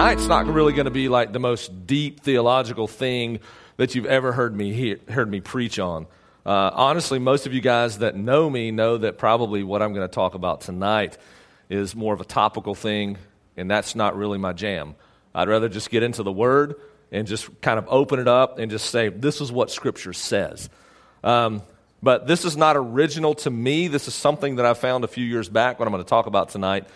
tonight's not really going to be like the most deep theological thing that you've ever heard me hear, heard me preach on. Uh, honestly, most of you guys that know me know that probably what I'm going to talk about tonight is more of a topical thing, and that's not really my jam. I'd rather just get into the Word and just kind of open it up and just say, this is what Scripture says. Um, but this is not original to me. This is something that I found a few years back, what I'm going to talk about tonight.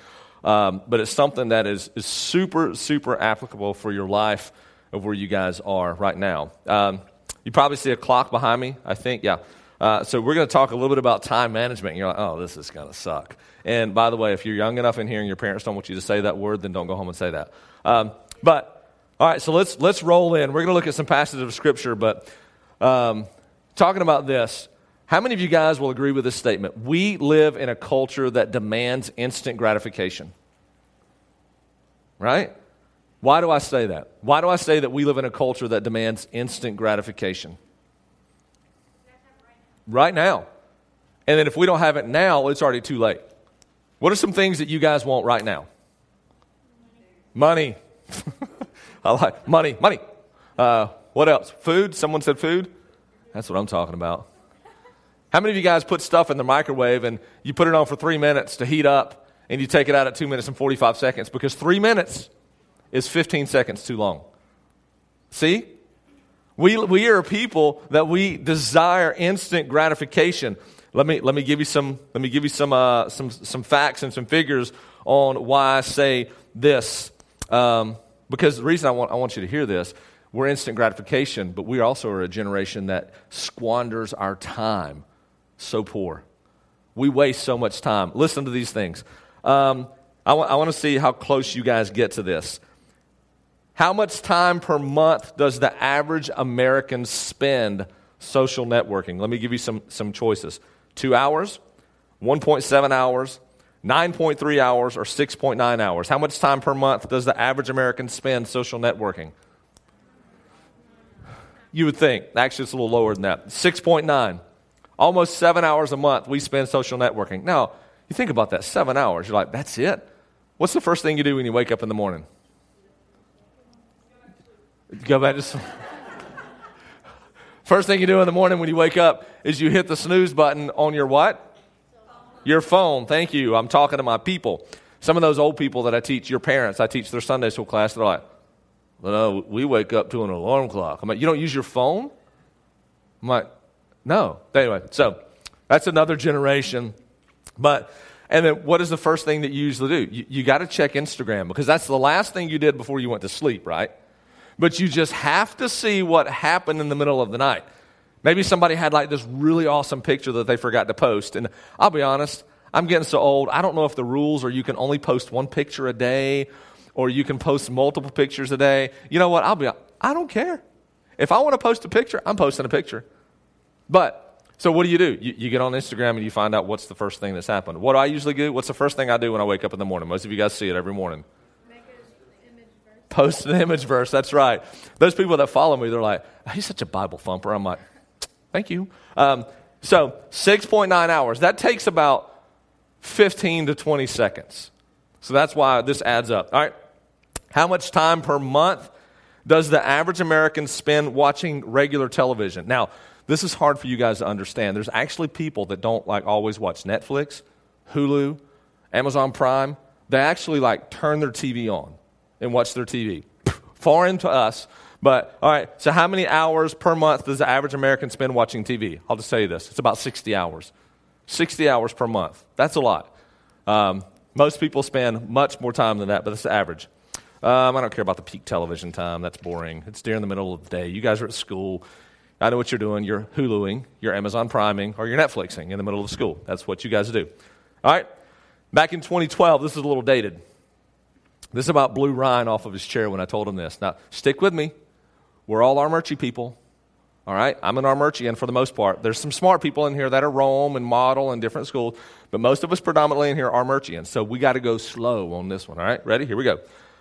Um, but it's something that is, is super, super applicable for your life of where you guys are right now. Um, you probably see a clock behind me, I think. Yeah. Uh, so we're going to talk a little bit about time management. And you're like, oh, this is going to suck. And by the way, if you're young enough in here and your parents don't want you to say that word, then don't go home and say that. Um, but all right, so let's let's roll in. We're going to look at some passages of scripture, but um, talking about this. How many of you guys will agree with this statement? We live in a culture that demands instant gratification. Right? Why do I say that? Why do I say that we live in a culture that demands instant gratification? Right now. And then if we don't have it now, it's already too late. What are some things that you guys want right now? Money. I like money, money. Uh, what else? Food? Someone said food? That's what I'm talking about. How many of you guys put stuff in the microwave and you put it on for three minutes to heat up and you take it out at two minutes and 45 seconds because three minutes is 15 seconds too long. See? We, we are people that we desire instant gratification. Let me, let me give you some, let me give you some, uh, some, some facts and some figures on why I say this. Um, because the reason I want, I want you to hear this, we're instant gratification, but we also are a generation that squanders our time so poor. We waste so much time. Listen to these things. Um, I, w- I want to see how close you guys get to this. How much time per month does the average American spend social networking? Let me give you some, some choices two hours, 1.7 hours, 9.3 hours, or 6.9 hours. How much time per month does the average American spend social networking? You would think. Actually, it's a little lower than that. 6.9. Almost seven hours a month we spend social networking. Now, you think about that seven hours. You're like, that's it? What's the first thing you do when you wake up in the morning? Go back to some. First thing you do in the morning when you wake up is you hit the snooze button on your what? Your phone. Thank you. I'm talking to my people. Some of those old people that I teach, your parents, I teach their Sunday school class, they're like, well, no, we wake up to an alarm clock. I'm like, you don't use your phone? I'm like, no. Anyway, so that's another generation. But, and then what is the first thing that you usually do? You, you got to check Instagram because that's the last thing you did before you went to sleep, right? But you just have to see what happened in the middle of the night. Maybe somebody had like this really awesome picture that they forgot to post. And I'll be honest, I'm getting so old. I don't know if the rules are you can only post one picture a day or you can post multiple pictures a day. You know what? I'll be I don't care. If I want to post a picture, I'm posting a picture. But, so what do you do? You, you, get on Instagram and you find out what's the first thing that's happened. What do I usually do? What's the first thing I do when I wake up in the morning? Most of you guys see it every morning. Post an image verse. That's right. Those people that follow me, they're like, he's such a Bible thumper. I'm like, thank you. Um, so 6.9 hours. That takes about 15 to 20 seconds. So that's why this adds up. All right. How much time per month does the average American spend watching regular television? Now, this is hard for you guys to understand. There's actually people that don't like always watch Netflix, Hulu, Amazon Prime. They actually like turn their TV on and watch their TV. Foreign to us. But all right, so how many hours per month does the average American spend watching TV? I'll just tell you this it's about 60 hours. 60 hours per month. That's a lot. Um, most people spend much more time than that, but that's the average. Um, I don't care about the peak television time. That's boring. It's during the middle of the day. You guys are at school. I know what you're doing. You're Huluing, you're Amazon Priming, or you're Netflixing in the middle of school. That's what you guys do. All right? Back in 2012, this is a little dated. This is about blew Ryan off of his chair when I told him this. Now, stick with me. We're all Armuchee people. All right? I'm an Armurchian for the most part. There's some smart people in here that are Rome and Model and different schools, but most of us predominantly in here are Armurchians. So we got to go slow on this one. All right? Ready? Here we go.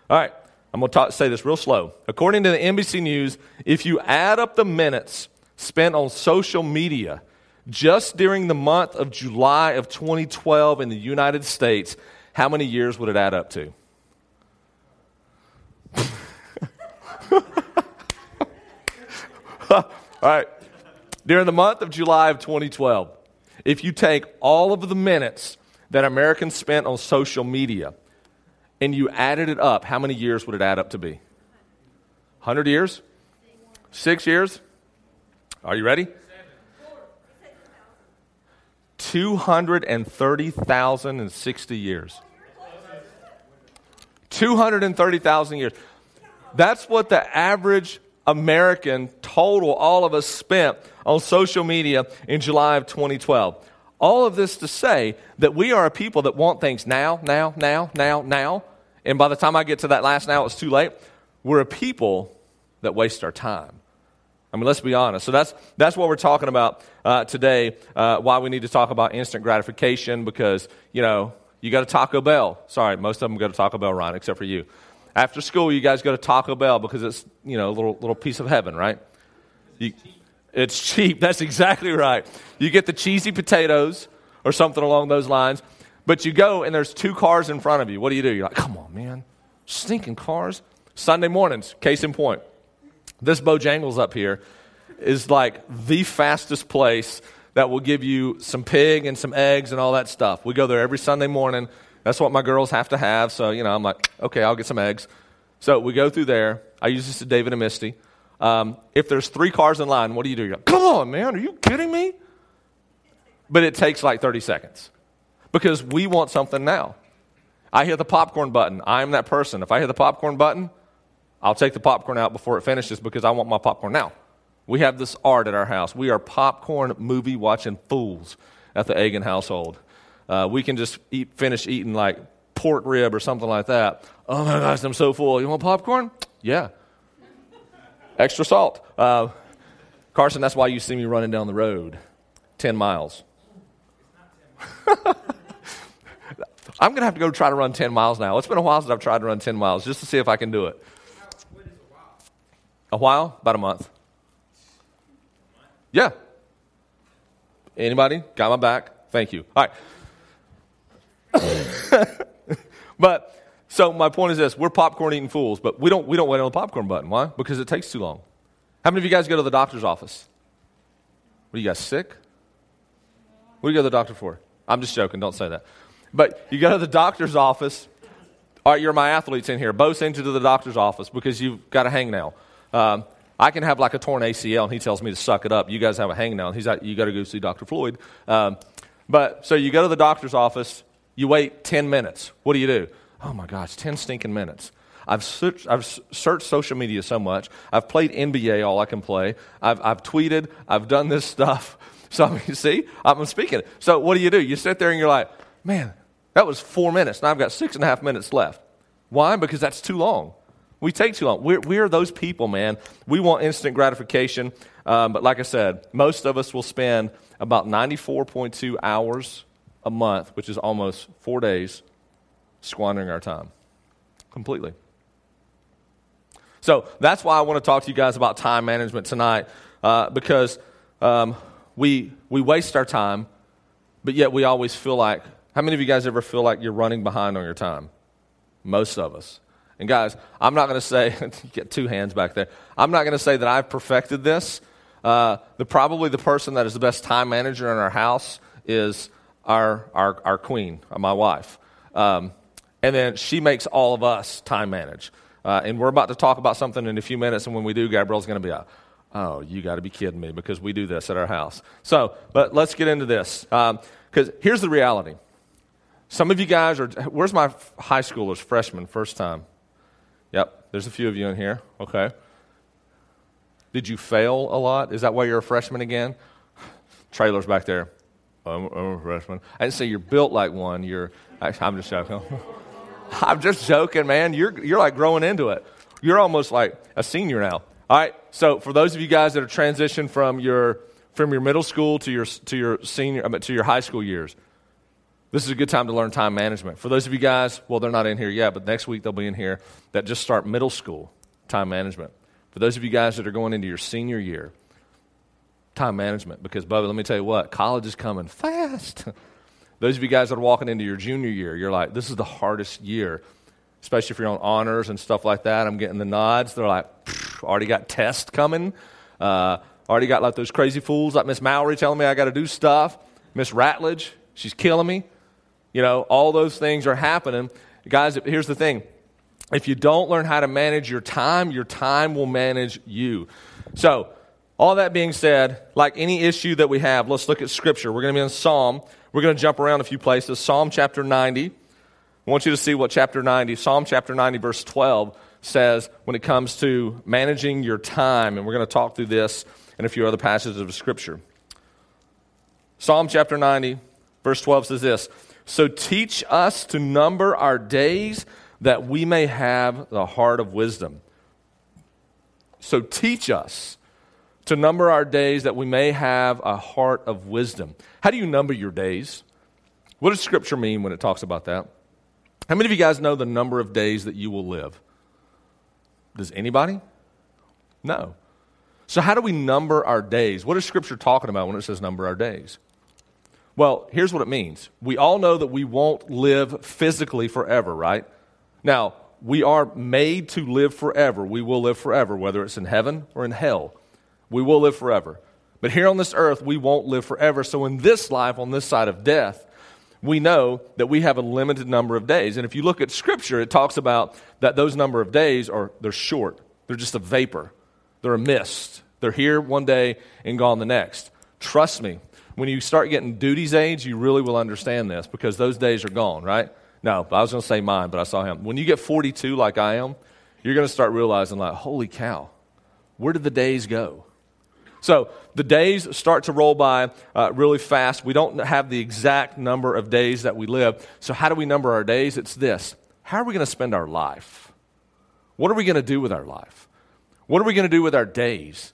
All right. I'm going to talk, say this real slow. According to the NBC News, if you add up the minutes spent on social media just during the month of July of 2012 in the United States, how many years would it add up to? All right. During the month of July of 2012, if you take all of the minutes that Americans spent on social media, and you added it up, how many years would it add up to be? 100 years? Six years? Are you ready? 230,060 years. 230,000 years. That's what the average American total, all of us spent on social media in July of 2012. All of this to say that we are a people that want things now, now, now, now, now. And by the time I get to that last now, it's too late. We're a people that waste our time. I mean, let's be honest. So that's, that's what we're talking about uh, today, uh, why we need to talk about instant gratification because, you know, you go to Taco Bell. Sorry, most of them go to Taco Bell, Ryan, except for you. After school, you guys go to Taco Bell because it's, you know, a little, little piece of heaven, right? You, it's cheap. That's exactly right. You get the cheesy potatoes or something along those lines, but you go and there's two cars in front of you. What do you do? You're like, come on, man. Stinking cars. Sunday mornings, case in point. This Bojangles up here is like the fastest place that will give you some pig and some eggs and all that stuff. We go there every Sunday morning. That's what my girls have to have. So, you know, I'm like, okay, I'll get some eggs. So we go through there. I use this to David and Misty. Um, if there's three cars in line, what do you do? You go, come on, man, are you kidding me? But it takes like 30 seconds because we want something now. I hit the popcorn button. I'm that person. If I hit the popcorn button, I'll take the popcorn out before it finishes because I want my popcorn now. We have this art at our house. We are popcorn movie watching fools at the Egan household. Uh, we can just eat, finish eating like pork rib or something like that. Oh my gosh, I'm so full. You want popcorn? Yeah. Extra salt. Uh, Carson, that's why you see me running down the road 10 miles. I'm going to have to go try to run 10 miles now. It's been a while since I've tried to run 10 miles just to see if I can do it. A while? About a month. Yeah. Anybody? Got my back? Thank you. All right. but so my point is this: we're popcorn eating fools, but we don't we don't wait on the popcorn button. Why? Because it takes too long. How many of you guys go to the doctor's office? What are you guys sick? What do you go to the doctor for? I'm just joking. Don't say that. But you go to the doctor's office. All right, you're my athletes in here. Bo sends you to the doctor's office because you've got a hangnail. Um, I can have like a torn ACL, and he tells me to suck it up. You guys have a hangnail, and he's like, you got to go see Dr. Floyd. Um, but so you go to the doctor's office, you wait 10 minutes. What do you do? Oh my gosh, 10 stinking minutes. I've searched, I've searched social media so much. I've played NBA all I can play. I've, I've tweeted. I've done this stuff. So, I mean, see, I'm speaking. So, what do you do? You sit there and you're like, man, that was four minutes. Now I've got six and a half minutes left. Why? Because that's too long. We take too long. We're, we're those people, man. We want instant gratification. Um, but like I said, most of us will spend about 94.2 hours a month, which is almost four days, squandering our time completely. So that's why I want to talk to you guys about time management tonight, uh, because um, we, we waste our time, but yet we always feel like how many of you guys ever feel like you're running behind on your time? Most of us. And guys, I'm not going to say, get two hands back there. I'm not going to say that I've perfected this. Uh, the, probably the person that is the best time manager in our house is our, our, our queen, uh, my wife. Um, and then she makes all of us time manage. Uh, and we're about to talk about something in a few minutes, and when we do, Gabrielle's going to be like, oh, you got to be kidding me because we do this at our house. So, but let's get into this. Because um, here's the reality. Some of you guys are, where's my high schoolers, freshmen, first time? Yep, there's a few of you in here. Okay. Did you fail a lot? Is that why you're a freshman again? Trailers back there. I'm, I'm a freshman. I didn't say you're built like one. You're. I'm just joking. I'm just joking, man. You're you're like growing into it. You're almost like a senior now. All right. So for those of you guys that are transitioned from your from your middle school to your to your senior to your high school years, this is a good time to learn time management. For those of you guys, well, they're not in here yet, but next week they'll be in here that just start middle school time management. For those of you guys that are going into your senior year, time management. Because, Bubba, let me tell you what, college is coming fast. those of you guys that are walking into your junior year, you're like, this is the hardest year, especially if you're on honors and stuff like that. I'm getting the nods. They're like, already got tests coming. Uh, already got like those crazy fools like Miss Mallory telling me I got to do stuff. Miss Ratledge, she's killing me. You know, all those things are happening. Guys, here's the thing. If you don't learn how to manage your time, your time will manage you. So, all that being said, like any issue that we have, let's look at Scripture. We're going to be in Psalm. We're going to jump around a few places. Psalm chapter 90. I want you to see what chapter 90, Psalm chapter 90, verse 12 says when it comes to managing your time. And we're going to talk through this and a few other passages of Scripture. Psalm chapter 90, verse 12 says this So teach us to number our days that we may have the heart of wisdom. So teach us to number our days that we may have a heart of wisdom. How do you number your days? What does Scripture mean when it talks about that? How many of you guys know the number of days that you will live? Does anybody? No. So, how do we number our days? What is Scripture talking about when it says number our days? Well, here's what it means. We all know that we won't live physically forever, right? Now, we are made to live forever. We will live forever, whether it's in heaven or in hell. We will live forever. But here on this earth, we won't live forever. So, in this life, on this side of death, we know that we have a limited number of days. And if you look at scripture, it talks about that those number of days are they're short. They're just a vapor. They're a mist. They're here one day and gone the next. Trust me, when you start getting duties age, you really will understand this because those days are gone, right? No, I was going to say mine, but I saw him. When you get 42 like I am, you're going to start realizing like, holy cow, where did the days go? So the days start to roll by uh, really fast. We don't have the exact number of days that we live. So, how do we number our days? It's this How are we going to spend our life? What are we going to do with our life? What are we going to do with our days?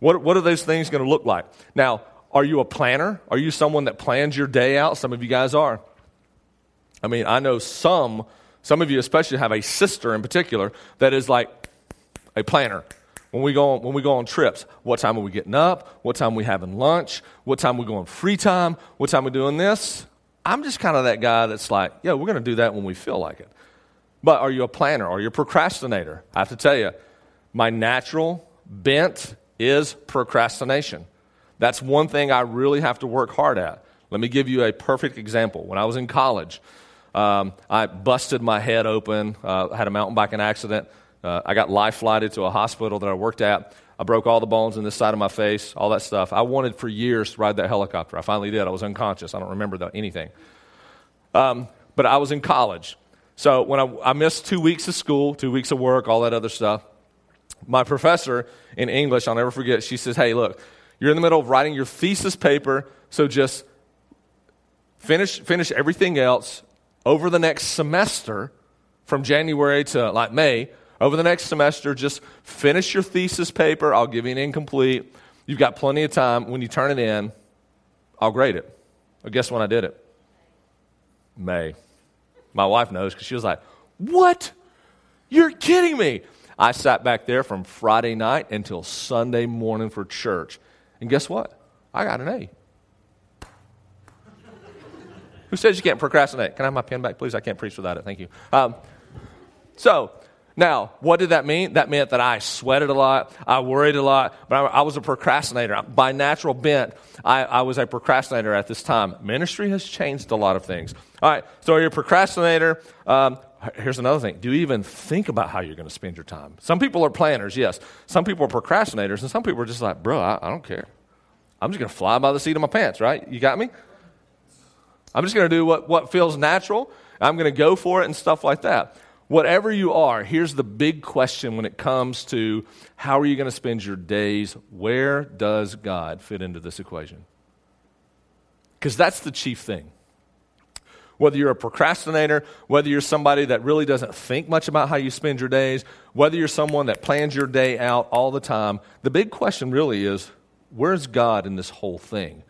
What, what are those things going to look like? Now, are you a planner? Are you someone that plans your day out? Some of you guys are. I mean, I know some, some of you especially have a sister in particular that is like a planner when we go on, when we go on trips. What time are we getting up? What time are we having lunch? What time are we going free time? What time are we doing this? I'm just kind of that guy that's like, yeah, we're going to do that when we feel like it. But are you a planner? Are you a procrastinator? I have to tell you, my natural bent is procrastination. That's one thing I really have to work hard at. Let me give you a perfect example. When I was in college, um, I busted my head open, uh, had a mountain biking accident, uh, I got life flighted to a hospital that I worked at. I broke all the bones in this side of my face, all that stuff. I wanted for years to ride that helicopter. I finally did. I was unconscious. I don't remember the, anything. Um, but I was in college. So when I, I missed two weeks of school, two weeks of work, all that other stuff, my professor in English, I'll never forget, she says, Hey, look, you're in the middle of writing your thesis paper, so just finish, finish everything else over the next semester from January to like May over the next semester, just finish your thesis paper. I'll give you an incomplete. You've got plenty of time. When you turn it in, I'll grade it. Well, guess when I did it? May. My wife knows because she was like, What? You're kidding me. I sat back there from Friday night until Sunday morning for church. And guess what? I got an A. Who says you can't procrastinate? Can I have my pen back, please? I can't preach without it. Thank you. Um, so, now, what did that mean? That meant that I sweated a lot, I worried a lot, but I, I was a procrastinator. By natural bent, I, I, was a procrastinator at this time. Ministry has changed a lot of things. All right, so are you're a procrastinator. Um, here's another thing do you even think about how you're going to spend your time? Some people are planners, yes. Some people are procrastinators, and some people are just like, bro, I, I don't care. I'm just going to fly by the seat of my pants, right? You got me? I'm just going to do what, what feels natural. I'm going to go for it and stuff like that. Whatever you are, here's the big question when it comes to how are you going to spend your days? Where does God fit into this equation? Because that's the chief thing. Whether you're a procrastinator, whether you're somebody that really doesn't think much about how you spend your days, whether you're someone that plans your day out all the time, the big question really is where's God in this whole thing?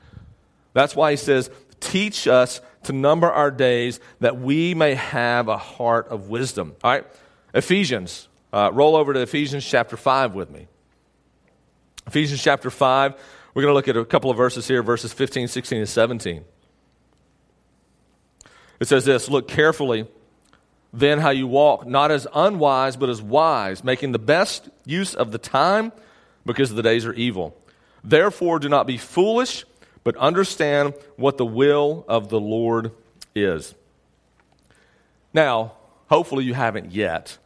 That's why he says, teach us to number our days that we may have a heart of wisdom. All right, Ephesians. Uh, roll over to Ephesians chapter 5 with me. Ephesians chapter 5. We're going to look at a couple of verses here, verses 15, 16, and 17. It says this Look carefully then how you walk, not as unwise, but as wise, making the best use of the time because the days are evil. Therefore, do not be foolish, but understand what the will of the Lord is. Now, hopefully you haven't yet,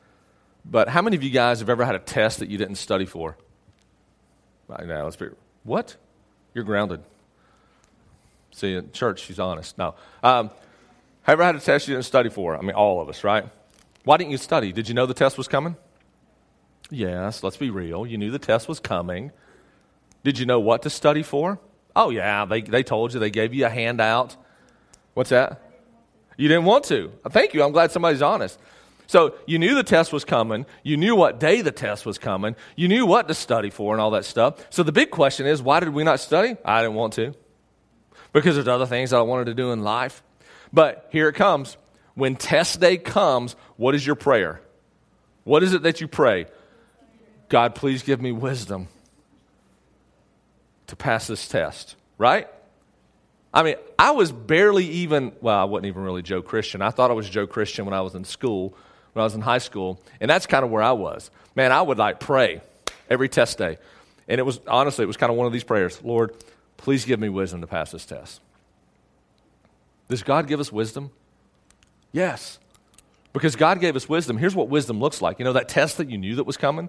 but how many of you guys have ever had a test that you didn't study for? Right now, let's be what? You're grounded. See, in church, she's honest. No. Um, have ever had a test you didn't study for? I mean, all of us, right? Why didn't you study? Did you know the test was coming? Yes, let's be real. You knew the test was coming. Did you know what to study for? Oh, yeah, they, they told you. They gave you a handout. What's that? You didn't want to. Thank you. I'm glad somebody's honest. So you knew the test was coming. You knew what day the test was coming. You knew what to study for and all that stuff. So the big question is why did we not study? I didn't want to. Because there's other things that I wanted to do in life. But here it comes. When test day comes, what is your prayer? What is it that you pray? God, please give me wisdom to pass this test, right? I mean, I was barely even, well, I wasn't even really Joe Christian. I thought I was Joe Christian when I was in school, when I was in high school, and that's kind of where I was. Man, I would like pray every test day. And it was, honestly, it was kind of one of these prayers Lord, please give me wisdom to pass this test. Does God give us wisdom? Yes. Because God gave us wisdom. Here's what wisdom looks like. You know, that test that you knew that was coming?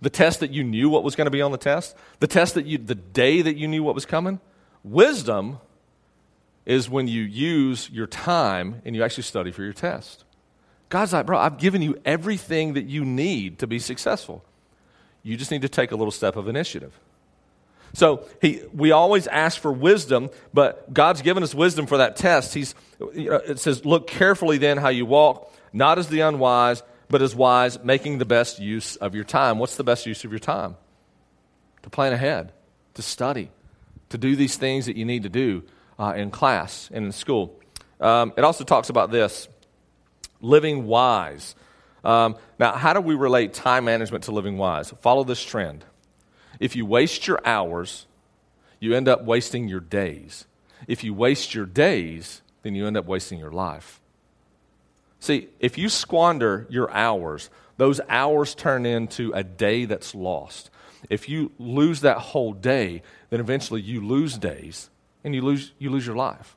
The test that you knew what was going to be on the test? The test that you, the day that you knew what was coming? Wisdom is when you use your time and you actually study for your test. God's like, bro, I've given you everything that you need to be successful. You just need to take a little step of initiative. So he, we always ask for wisdom, but God's given us wisdom for that test. He's, it says, Look carefully then how you walk, not as the unwise, but as wise, making the best use of your time. What's the best use of your time? To plan ahead, to study, to do these things that you need to do uh, in class and in school. Um, it also talks about this living wise. Um, now, how do we relate time management to living wise? Follow this trend. If you waste your hours, you end up wasting your days. If you waste your days, then you end up wasting your life. See, if you squander your hours, those hours turn into a day that's lost. If you lose that whole day, then eventually you lose days and you lose, you lose your life.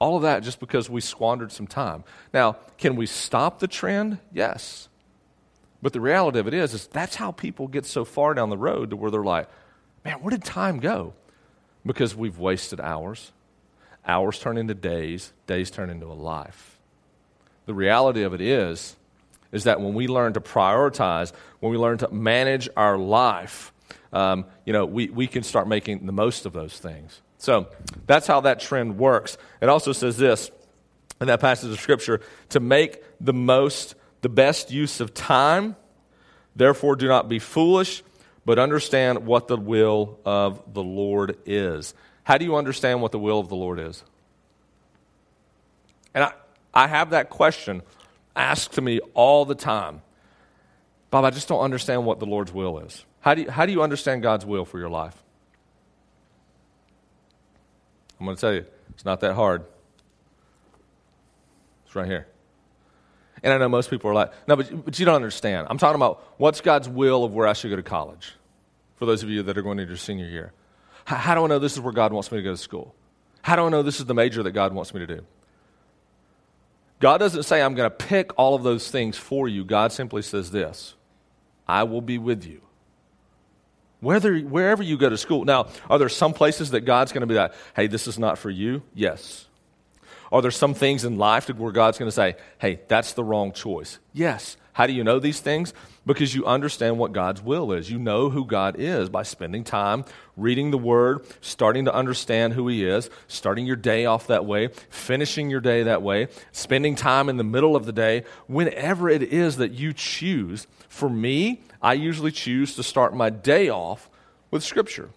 All of that just because we squandered some time. Now, can we stop the trend? Yes. But the reality of it is, is that's how people get so far down the road to where they're like, man, where did time go? Because we've wasted hours. Hours turn into days, days turn into a life. The reality of it is, is that when we learn to prioritize, when we learn to manage our life, um, you know, we, we can start making the most of those things. So that's how that trend works. It also says this in that passage of Scripture to make the most the best use of time. Therefore, do not be foolish, but understand what the will of the Lord is. How do you understand what the will of the Lord is? And I, I have that question asked to me all the time. Bob, I just don't understand what the Lord's will is. How do you, how do you understand God's will for your life? I'm going to tell you, it's not that hard. It's right here. And I know most people are like, no, but, but you don't understand. I'm talking about what's God's will of where I should go to college for those of you that are going into your senior year. How, how do I know this is where God wants me to go to school? How do I know this is the major that God wants me to do? God doesn't say, I'm going to pick all of those things for you. God simply says this I will be with you. Whether, wherever you go to school. Now, are there some places that God's going to be like, hey, this is not for you? Yes. Are there some things in life where God's going to say, hey, that's the wrong choice? Yes. How do you know these things? Because you understand what God's will is. You know who God is by spending time reading the Word, starting to understand who He is, starting your day off that way, finishing your day that way, spending time in the middle of the day, whenever it is that you choose. For me, I usually choose to start my day off with Scripture.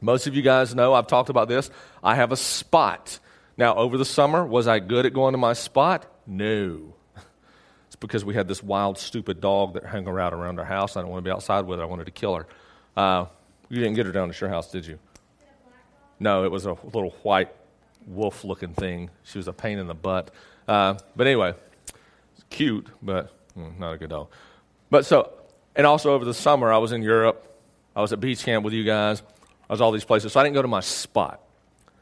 Most of you guys know I've talked about this. I have a spot now, over the summer, was I good at going to my spot? No. Because we had this wild, stupid dog that hung around around our house. I didn't want to be outside with her. I wanted to kill her. Uh, you didn't get her down to your house, did you? No, it was a little white wolf looking thing. She was a pain in the butt. Uh, but anyway, cute, but mm, not a good dog. But so, and also over the summer, I was in Europe I was at beach camp with you guys. I was all these places. So I didn't go to my spot.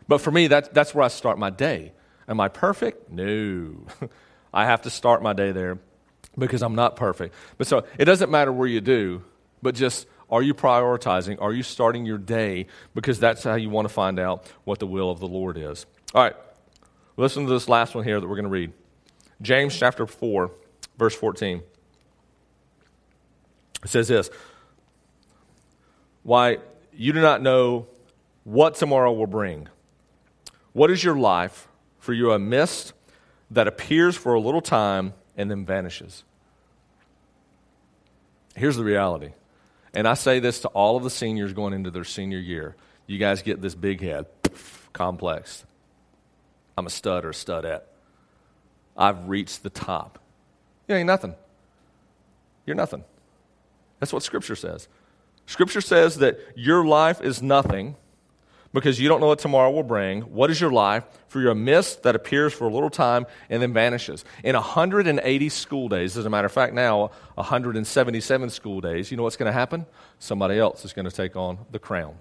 But for me, that, that's where I start my day. Am I perfect? No. I have to start my day there because I'm not perfect. But so it doesn't matter where you do, but just are you prioritizing? Are you starting your day? Because that's how you want to find out what the will of the Lord is. All right, listen to this last one here that we're going to read James chapter 4, verse 14. It says this Why, you do not know what tomorrow will bring. What is your life? For you are a mist that appears for a little time and then vanishes. Here's the reality. And I say this to all of the seniors going into their senior year. You guys get this big head complex. I'm a stud or a studette. I've reached the top. You ain't nothing. You're nothing. That's what Scripture says. Scripture says that your life is nothing because you don't know what tomorrow will bring. What is your life? For you're a mist that appears for a little time and then vanishes. In 180 school days, as a matter of fact, now 177 school days, you know what's going to happen? Somebody else is going to take on the crown.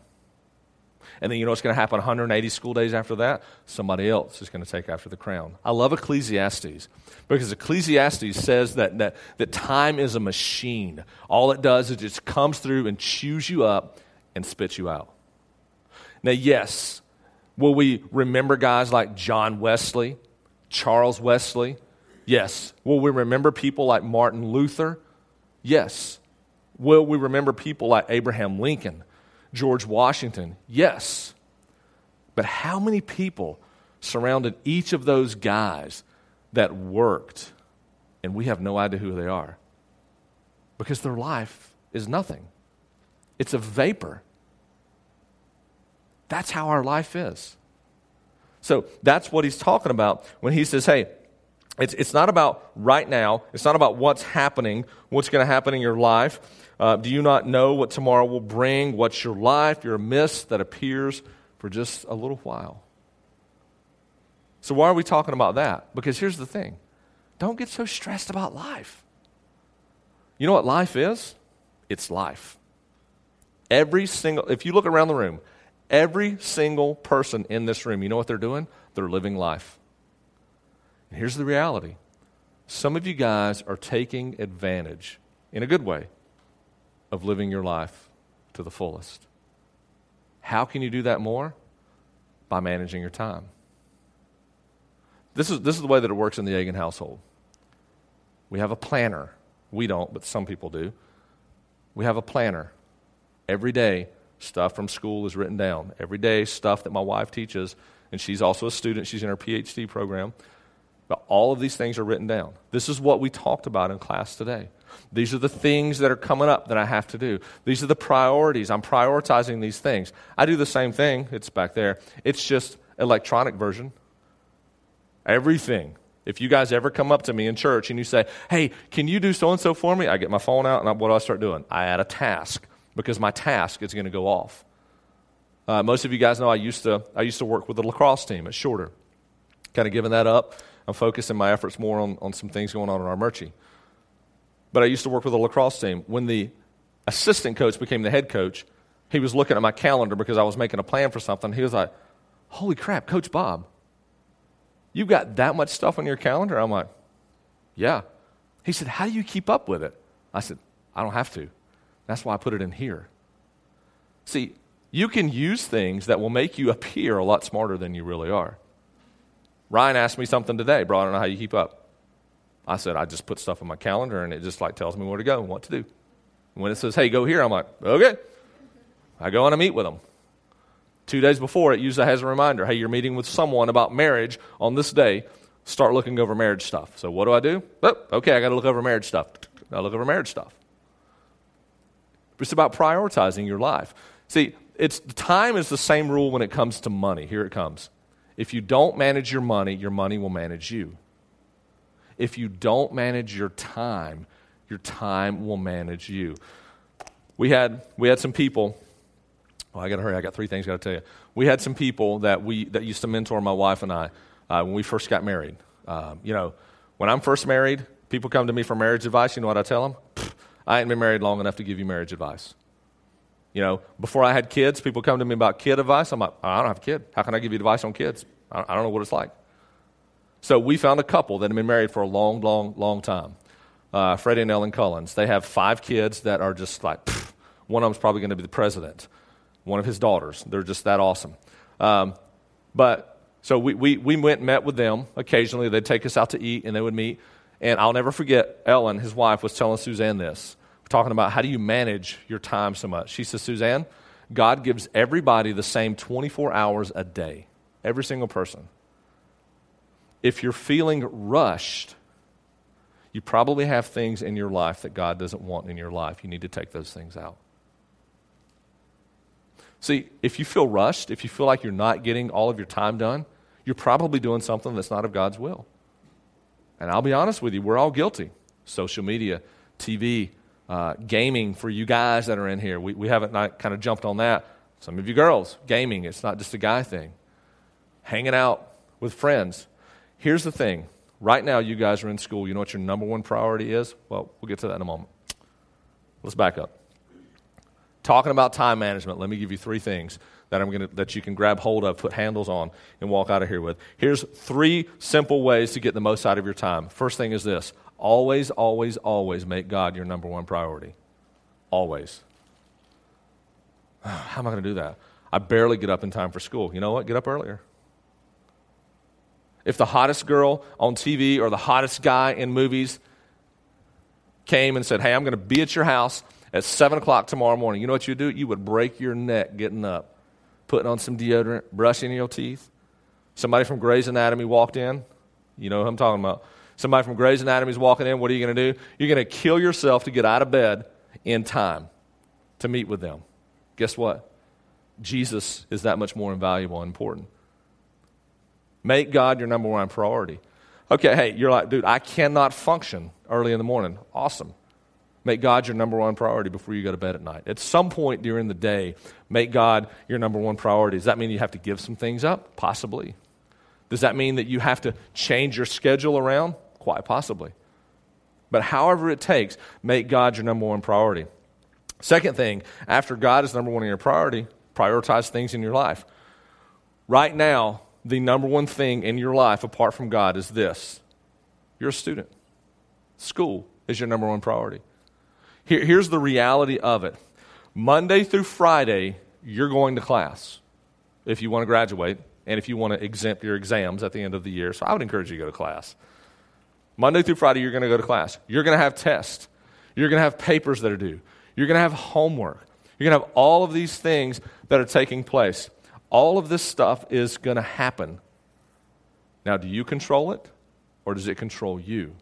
And then you know what's going to happen 180 school days after that? Somebody else is going to take after the crown. I love Ecclesiastes because Ecclesiastes says that, that, that time is a machine. All it does is it just comes through and chews you up and spits you out. Now, yes, will we remember guys like John Wesley, Charles Wesley? Yes. Will we remember people like Martin Luther? Yes. Will we remember people like Abraham Lincoln? George Washington? Yes. But how many people surrounded each of those guys that worked and we have no idea who they are? Because their life is nothing, it's a vapor. That's how our life is. So that's what he's talking about when he says, hey, it's, it's not about right now. It's not about what's happening, what's going to happen in your life. Uh, do you not know what tomorrow will bring? What's your life? You're a mist that appears for just a little while. So, why are we talking about that? Because here's the thing don't get so stressed about life. You know what life is? It's life. Every single, if you look around the room, every single person in this room, you know what they're doing? They're living life. And here's the reality some of you guys are taking advantage, in a good way, of living your life to the fullest. How can you do that more? By managing your time. This is, this is the way that it works in the Egan household. We have a planner. We don't, but some people do. We have a planner. Every day, stuff from school is written down. Every day, stuff that my wife teaches, and she's also a student, she's in her PhD program. But all of these things are written down. This is what we talked about in class today. These are the things that are coming up that I have to do. These are the priorities. I'm prioritizing these things. I do the same thing. It's back there. It's just electronic version. Everything. If you guys ever come up to me in church and you say, "Hey, can you do so and so for me?" I get my phone out and I, what do I start doing? I add a task because my task is going to go off. Uh, most of you guys know I used to I used to work with the lacrosse team at Shorter. Kind of giving that up. I'm focusing my efforts more on, on some things going on in Armuchee but I used to work with a lacrosse team. When the assistant coach became the head coach, he was looking at my calendar because I was making a plan for something. He was like, Holy crap, Coach Bob, you've got that much stuff on your calendar? I'm like, Yeah. He said, How do you keep up with it? I said, I don't have to. That's why I put it in here. See, you can use things that will make you appear a lot smarter than you really are. Ryan asked me something today, bro. I don't know how you keep up. I said, I just put stuff on my calendar and it just like tells me where to go and what to do. when it says, hey, go here, I'm like, okay. I go and I meet with them. Two days before, it usually has a reminder hey, you're meeting with someone about marriage on this day. Start looking over marriage stuff. So what do I do? Oh, okay, I got to look over marriage stuff. I look over marriage stuff. It's about prioritizing your life. See, it's time is the same rule when it comes to money. Here it comes. If you don't manage your money, your money will manage you. If you don't manage your time, your time will manage you. We had, we had some people, well, I got to hurry, I got three things I got to tell you. We had some people that, we, that used to mentor my wife and I uh, when we first got married. Um, you know, when I'm first married, people come to me for marriage advice. You know what I tell them? I ain't been married long enough to give you marriage advice. You know, before I had kids, people come to me about kid advice. I'm like, I don't have a kid. How can I give you advice on kids? I don't know what it's like. So we found a couple that had been married for a long, long, long time. Uh, Freddie and Ellen Collins. They have five kids that are just like, one of them's probably going to be the president. One of his daughters. They're just that awesome. Um, but so we, we, we went and met with them occasionally. They'd take us out to eat and they would meet. And I'll never forget, Ellen, his wife, was telling Suzanne this. We're talking about how do you manage your time so much. She says, Suzanne, God gives everybody the same 24 hours a day, every single person. If you're feeling rushed, you probably have things in your life that God doesn't want in your life. You need to take those things out. See, if you feel rushed, if you feel like you're not getting all of your time done, you're probably doing something that's not of God's will. And I'll be honest with you, we're all guilty. Social media, TV, uh, gaming for you guys that are in here. We, we haven't not kind of jumped on that. Some of you girls, gaming, it's not just a guy thing. Hanging out with friends. Here's the thing right now, you guys are in school. You know what your number one priority is? Well, we'll get to that in a moment. Let's back up. Talking about time management, let me give you three things that, I'm gonna, that you can grab hold of, put handles on, and walk out of here with. Here's three simple ways to get the most out of your time. First thing is this always, always, always make God your number one priority. Always. How am I to do that? I barely get up in time for school. You know what? Get up earlier. If the hottest girl on TV or the hottest guy in movies came and said, Hey, I'm going to be at your house at 7 o'clock tomorrow morning, you know what you'd do? You would break your neck getting up putting on some deodorant, brushing your teeth. Somebody from Grey's Anatomy walked in. You know who I'm talking about. Somebody from Grey's Anatomy is walking in. What are you going to do? You're going to kill yourself to get out of bed in time to meet with them. Guess what? Jesus is that much more invaluable and important. Make God your number one priority. Okay, hey, you're like, dude, I cannot function early in the morning. Awesome. Make God your number one priority before you go to bed at night. At some point during the day, make God your number one priority. Does that mean you have to give some things up? Possibly. Does that mean that you have to change your schedule around? Quite possibly. But however it takes, make God your number one priority. Second thing, after God is number one in your priority, prioritize things in your life. Right now, the number one thing in your life apart from God is this you're a student. School is your number one priority. Here, here's the reality of it Monday through Friday, you're going to class if you want to graduate and if you want to exempt your exams at the end of the year. So I would encourage you to go to class. Monday through Friday, you're going to go to class. You're going to have tests. You're going to have papers that are due. You're going to have homework. You're going to have all of these things that are taking place. All of this stuff is going to happen. Now, do you control it or does it control you?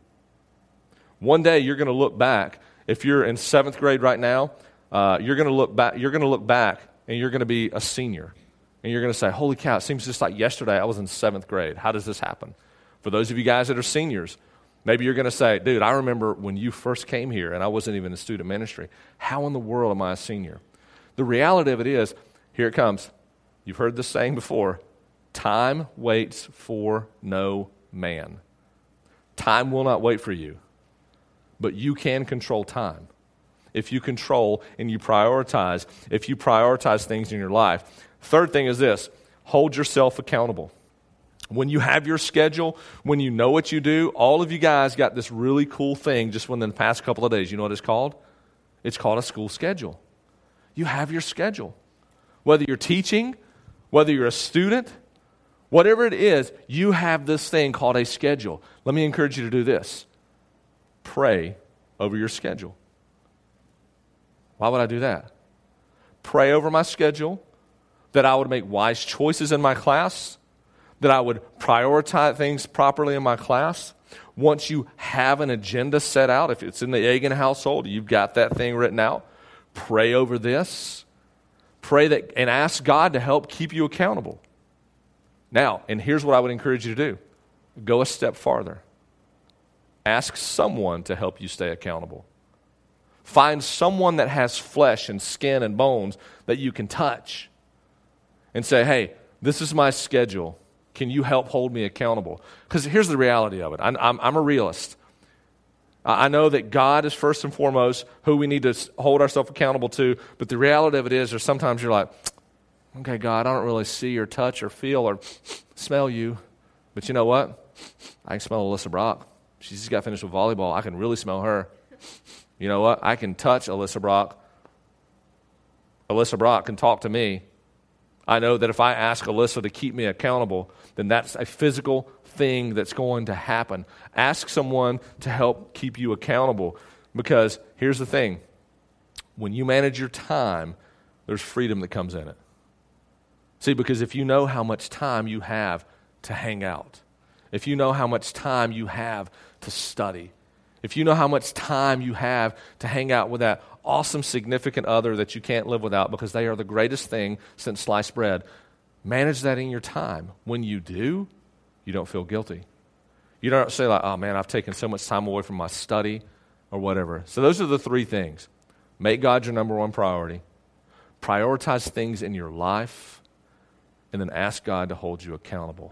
One day you're going to look back if you're in seventh grade right now, uh, you're going to look back. You're going to look back, and you're going to be a senior, and you're going to say, "Holy cow! It seems just like yesterday I was in seventh grade. How does this happen?" For those of you guys that are seniors, maybe you're going to say, "Dude, I remember when you first came here, and I wasn't even in student ministry. How in the world am I a senior?" The reality of it is, here it comes. You've heard this saying before: "Time waits for no man." Time will not wait for you but you can control time. If you control and you prioritize, if you prioritize things in your life. Third thing is this hold yourself accountable. When you have your schedule, when you know what you do, all of you guys got this really cool thing just within the past couple of days. You know what it's called? It's called a school schedule. You have your schedule. Whether you're teaching, whether you're a student, whatever it is, you have this thing called a schedule. Let me encourage you to do this pray over your schedule. Why would I do that? Pray over my schedule, that I would make wise choices in my class, that I would prioritize things properly in my class. Once you have an agenda set out, if it's in the Egan household, you've got that thing written out. Pray over this. Pray that and ask God to help keep you accountable. Now, and here's what I would encourage you to do go a step farther. Ask someone to help you stay accountable. Find someone that has flesh and skin and bones that you can touch and say, hey, this is my schedule. Can you help hold me accountable? Because here's the reality of it I'm, I'm, I'm, a realist. I know that God is first and foremost who we need to hold ourselves accountable to, but the reality of it is, there's sometimes you're like, okay, God, I don't really see or touch or feel or smell you. But you know what? I can smell Alyssa Brock. She just got finished with volleyball. I can really smell her. You know what? I can touch Alyssa Brock. Alyssa Brock can talk to me. I know that if I ask Alyssa to keep me accountable, then that's a physical thing that's going to happen. Ask someone to help keep you accountable because here's the thing when you manage your time, there's freedom that comes in it. See, because if you know how much time you have to hang out, if you know how much time you have to study, if you know how much time you have to hang out with that awesome, significant other that you can't live without because they are the greatest thing since sliced bread, manage that in your time. When you do, you don't feel guilty. You don't say, like, oh man, I've taken so much time away from my study or whatever. So, those are the three things make God your number one priority, prioritize things in your life, and then ask God to hold you accountable.